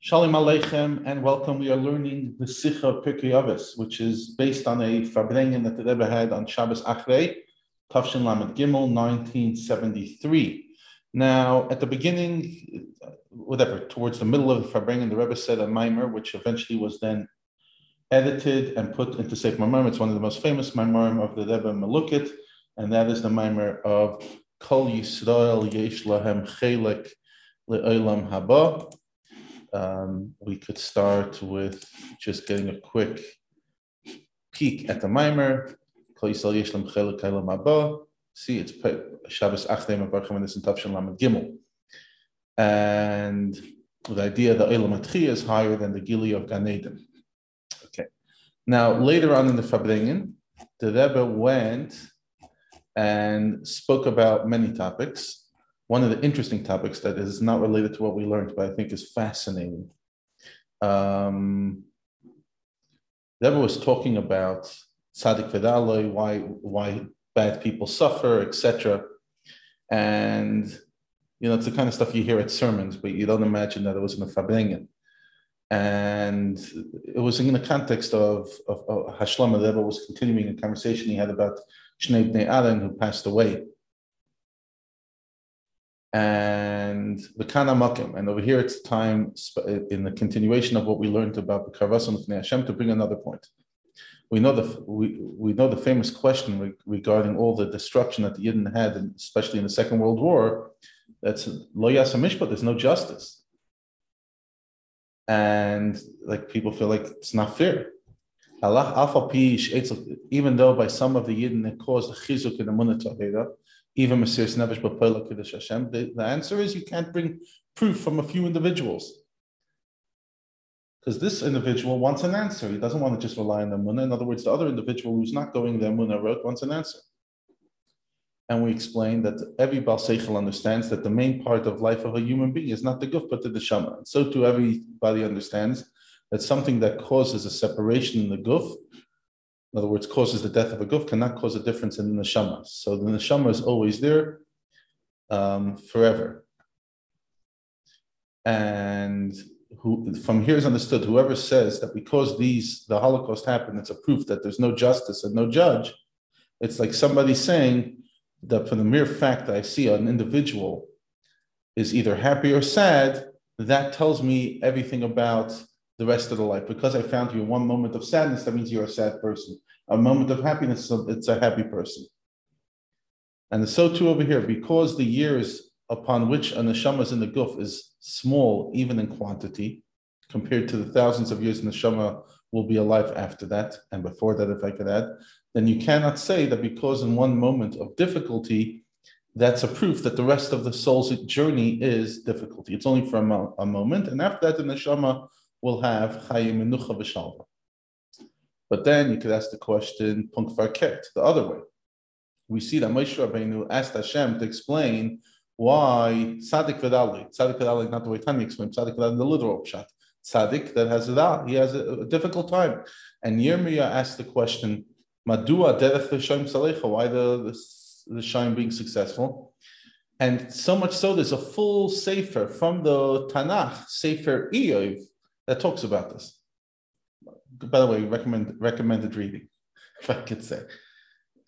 Shalom Aleichem and welcome. We are learning the Sikha Pirkei Avos, which is based on a Farbrengen that the Rebbe had on Shabbos Achrei, Tav Shin Lamed Gimel, 1973. Now, at the beginning, whatever, towards the middle of the Farbrengen, the Rebbe said a mimer, which eventually was then edited and put into Sefer Maimer. It's one of the most famous Maimarim of the Rebbe Malukit, and that is the mimer of Kol Yisrael Yesh Lahem Chelek Le'olam Haba um, we could start with just getting a quick peek at the mimer. See, it's Shabbos Achdei Mabarchim this in Tav Shin Lamed Gimel. And the idea that Elam is higher than the Gili of Gan Eden. Okay. Now, later on in the Farbrengen, the Rebbe went and spoke about many topics one of the interesting topics that is not related to what we learned, but I think is fascinating. Um, Deborah was talking about tzaddik v'daloi, why why bad people suffer, etc. And you know, it's the kind of stuff you hear at sermons, but you don't imagine that it was in the Farbrengen. And it was in the context of, of, of Hashlama, Rebbe was continuing a conversation he had about Shnei Bnei Aaron, who passed away and the Kana Makim. And over here, it's time in the continuation of what we learned about the Karvasan of Hashem to bring another point. We know the we, we know the famous question re- regarding all the destruction that the Yidden had, and especially in the Second World War. That's lo mishpat. There's no justice, and like people feel like it's not fair. Allah even though by some of the Yidden it caused a chizuk in the munah even Mesiris Nevish B'Poila Kiddush Hashem? The, answer is you can't bring proof from a few individuals. Because this individual wants an answer. He doesn't want to just rely on the Munna. In other words, the other individual who's not going the Munna road wants an answer. And we explain that every Baal Seichel understands that the main part of life of a human being is not the guf, but the neshama. And so too everybody understands that something that causes a separation in the guf in other words, causes the death of a guf, cannot cause a difference in the neshama. So the neshama is always there um, forever. And who, from here is understood, whoever says that because these the Holocaust happened, it's a proof that there's no justice and no judge. It's like somebody saying that for the mere fact that I see an individual is either happy or sad, that tells me everything about the rest of the life. Because I found you one moment of sadness, that means you're a sad person. A moment of happiness, it's a happy person. And so too over here, because the years upon which a neshama is in the guf is small, even in quantity, compared to the thousands of years neshama will be alive after that, and before that, if I could add, then you cannot say that because in one moment of difficulty, that's a proof that the rest of the soul's journey is difficulty. It's only for a, mo- a moment, and after that, the neshama will have chayim menucha v'shalva. But then you could ask the question, punk farket, the other way. We see that Moshe Rabbeinu asked Hashem to explain why tzaddik v'dali, tzaddik v'dali, not the way Tanya explained, tzaddik v'dali, the literal pshat, tzaddik that has a he has a, a, difficult time. And Yirmiyah asked the question, madua derech v'shaim salecha, why the, the, the shine being successful? And so much so, there's a full sefer from the Tanakh, Sefer Iyov, that talks about this. By the way, recommend, recommended reading, if I could say.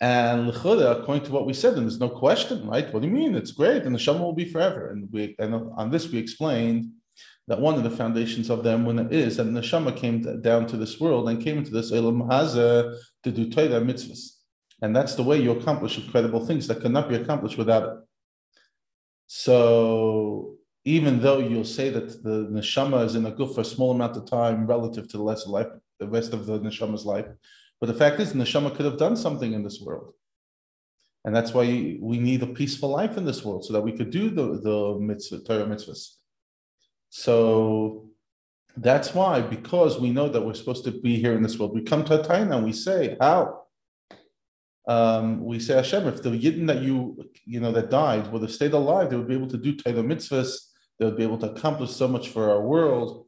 And according to what we said, and there's no question, right? What do you mean? It's great, and the Shema will be forever. And we and on this we explained that one of the foundations of the Emunah is that the Neshama came down to this world and came into this Elam Hazeh to do Torah mitzvahs. And that's the way you accomplish incredible things that cannot be accomplished without it. So even though you'll say that the neshama is in a guf for a small amount of time relative to the lesser life, the rest of the neshama's life, but the fact is, the neshama could have done something in this world, and that's why we need a peaceful life in this world so that we could do the the mitzvah, Torah mitzvahs. So that's why, because we know that we're supposed to be here in this world, we come to a time and we say, how? Um, we say Hashem, if the Yidden that you you know that died would have stayed alive, they would be able to do Torah mitzvahs they would be able to accomplish so much for our world.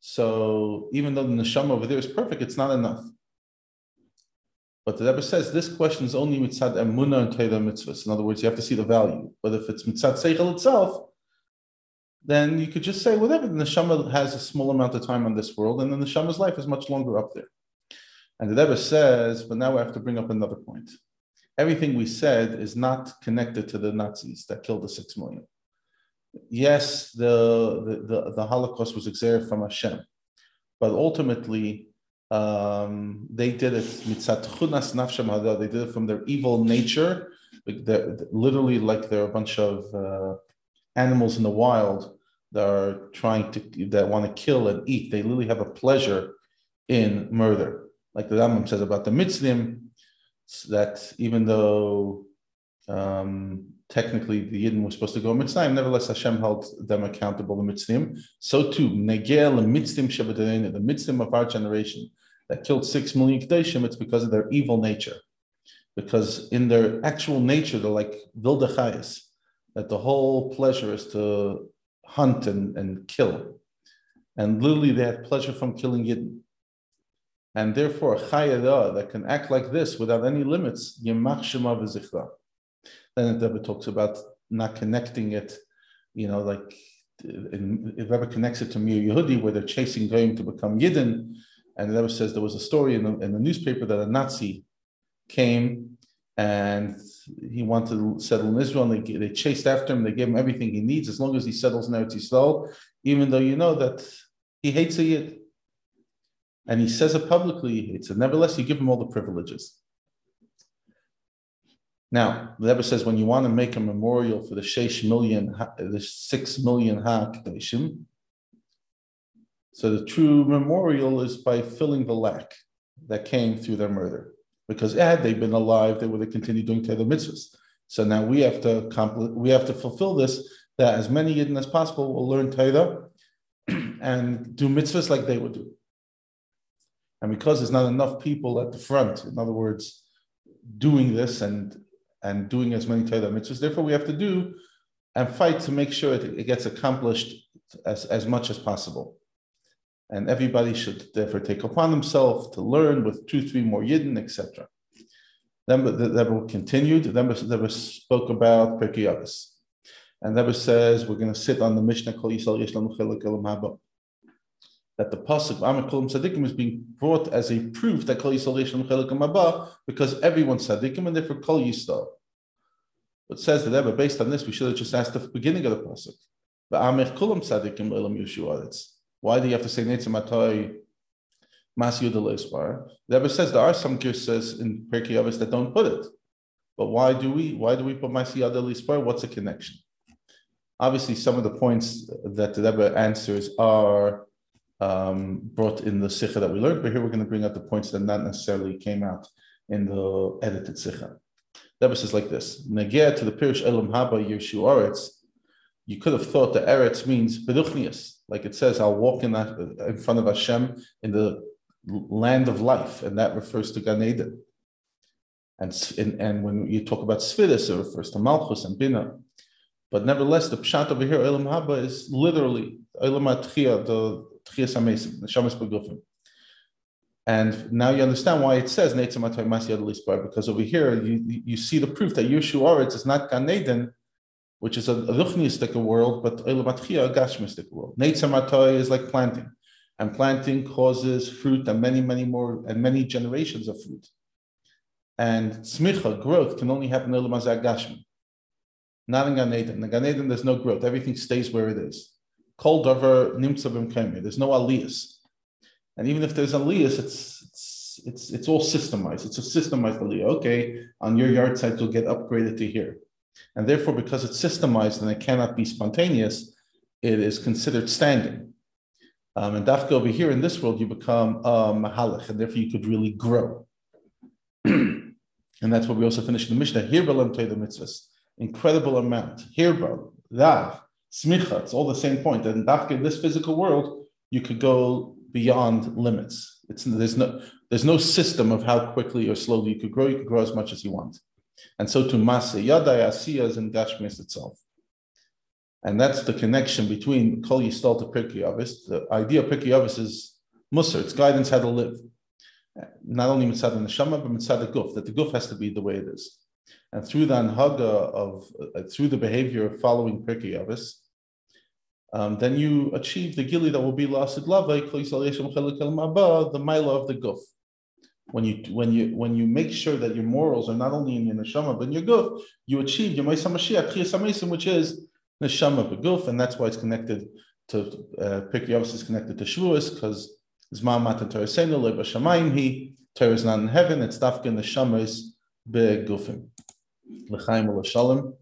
So even though the neshama over there is perfect, it's not enough. But the Rebbe says this question is only mitzad emuna and Torah mitzvahs. In other words, you have to see the value. But if it's mitzad seichel itself, then you could just say whatever. The neshama has a small amount of time on this world, and then the neshama's life is much longer up there. And the Rebbe says, but now we have to bring up another point. Everything we said is not connected to the Nazis that killed the six million. Yes, the, the, the, Holocaust was exerted from Hashem, but ultimately um, they did it mitzat chunas They did it from their evil nature, like literally like they're a bunch of uh, animals in the wild that are trying to that want to kill and eat. They literally have a pleasure in murder, like the Rambam says about the Mitzrim. That even though um, technically the Yidden were supposed to go mitzvim, nevertheless Hashem held them accountable. The Mitzrim. So too, negel mitzvim the Mitzrim of our generation that killed six million kedeshim. It's because of their evil nature, because in their actual nature they're like vildachayas that the whole pleasure is to hunt and, and kill. And literally they have pleasure from killing Yidden. And therefore, a chayada that can act like this without any limits, yemach shema v'zichra. Then the Rebbe talks about not connecting it, you know, like in, if Rebbe connects it to Mihu Yehudi, where they're chasing going to become Yidden, and the Rebbe says there was a story in the, in the newspaper that a Nazi came and he wanted to settle in Israel, and they, they chased after him. They gave him everything he needs as long as he settles in Eretz Yisrael, even though you know that he hates a Yid. And he says it publicly, he hates it. Nevertheless, you give him all the privileges. Now, the Rebbe says when you want to make a memorial for the sheish million, the six million ha-kadeshim, so the true memorial is by filling the lack that came through their murder because had they been alive, they would have continued doing Torah mitzvahs. So now we have to compl- we have to fulfill this that as many Yidden as possible will learn Torah and do mitzvahs like they would do. And because there's not enough people at the front, in other words, doing this and and doing as many Torah mitzvahs, therefore we have to do and fight to make sure it, it gets accomplished as, as much as possible and everybody should therefore take upon himself to learn with two, three more yidden, etc. Then the Rebbe continued. Then the Rebbe spoke about Pirkei Avos, and Rebbe says we're going to sit on the Mishnah Kol Yisrael Yesh Haba. That the pasuk Amakulim Sadikim is being brought as a proof that Kol Yisrael Yesh Haba because everyone Sadikim and therefore Kol Yisrael. But says the Rebbe based on this we should have just asked the beginning of the pasuk. But Kulam Sadikim Elam Yeshua. Why do you have to say Netzim Atoi Mas Yudal The Rebbe says there are some says in Pirkei Avos that don't put it. But why do we? Why do we put Mas Yudal What's the connection? Obviously, some of the points that the Rebbe answers are um, brought in the Sikha that we learned, but here we're going to bring out the points that not necessarily came out in the edited Sikha. Rebbe says like this: Negeh to the Pirish Elam Haba Yershu Aretz. You could have thought that Eretz means Beduchnias, like it says, I'll walk in that in front of Hashem in the land of life, and that refers to Gan Eden. And, and, and when you talk about Svidus, it refers to Malchus and Bina. But nevertheless, the pshat over here, Elam Haba, is literally Elam Atchia, the Tchia Samesim, the Shamas Begufim. And now you understand why it says because over here you, you see the proof that Yeshua is not Gan Eden, which is a, ruchnistic world, but a gashmistic world. Neitzamatoi is like planting, and planting causes fruit and many, many more, and many generations of fruit. And smicha, growth, can only happen in Elamazah Gashmi. Not in Gan Eden. In Gan Eden, there's no growth. Everything stays where it is. Kol davar nimtza b'mkemi. There's no aliyas. And even if there's aliyas, it's, it's, it's, it's all systemized. It's a systemized aliyah. Okay, on your yard site, you'll get upgraded to here. And therefore, because it's systemized and it cannot be spontaneous, it is considered standing. Um, and dafka over here in this world, you become a mahalach, and therefore you could really grow. and that's what we also finished in the Mishnah. Hirbalam the mitzvahs, incredible amount. Hirbal, lav, smicha, it's all the same point. And in this physical world, you could go beyond limits. It's there's no there's no system of how quickly or slowly you could grow. You could grow as much as you want. And so to Masa Yadai Asiya is in Gashmis itself. And that's the connection between Kol Yistal to. The idea of Pirkei is Musar, it's guidance how to live. Not only mitzad the neshama, but mitzad the guf, that the guf has to be the way it is. And through the anhaga of, uh, through the behavior of following Pirkei um, then you achieve the gili that will be lasid lava, the mila of the guf. When you when you when you make sure that your morals are not only in your neshama but in your guf, you achieve your Maisa Mashiach, which is neshama beguf, and that's why it's connected to uh, Pirkei is connected to Shavuos because Zman Matan Torah Senu Leba Shamayim He Torah is not in heaven. It's Dafka Neshamas Begufim. L'chaim Shalom.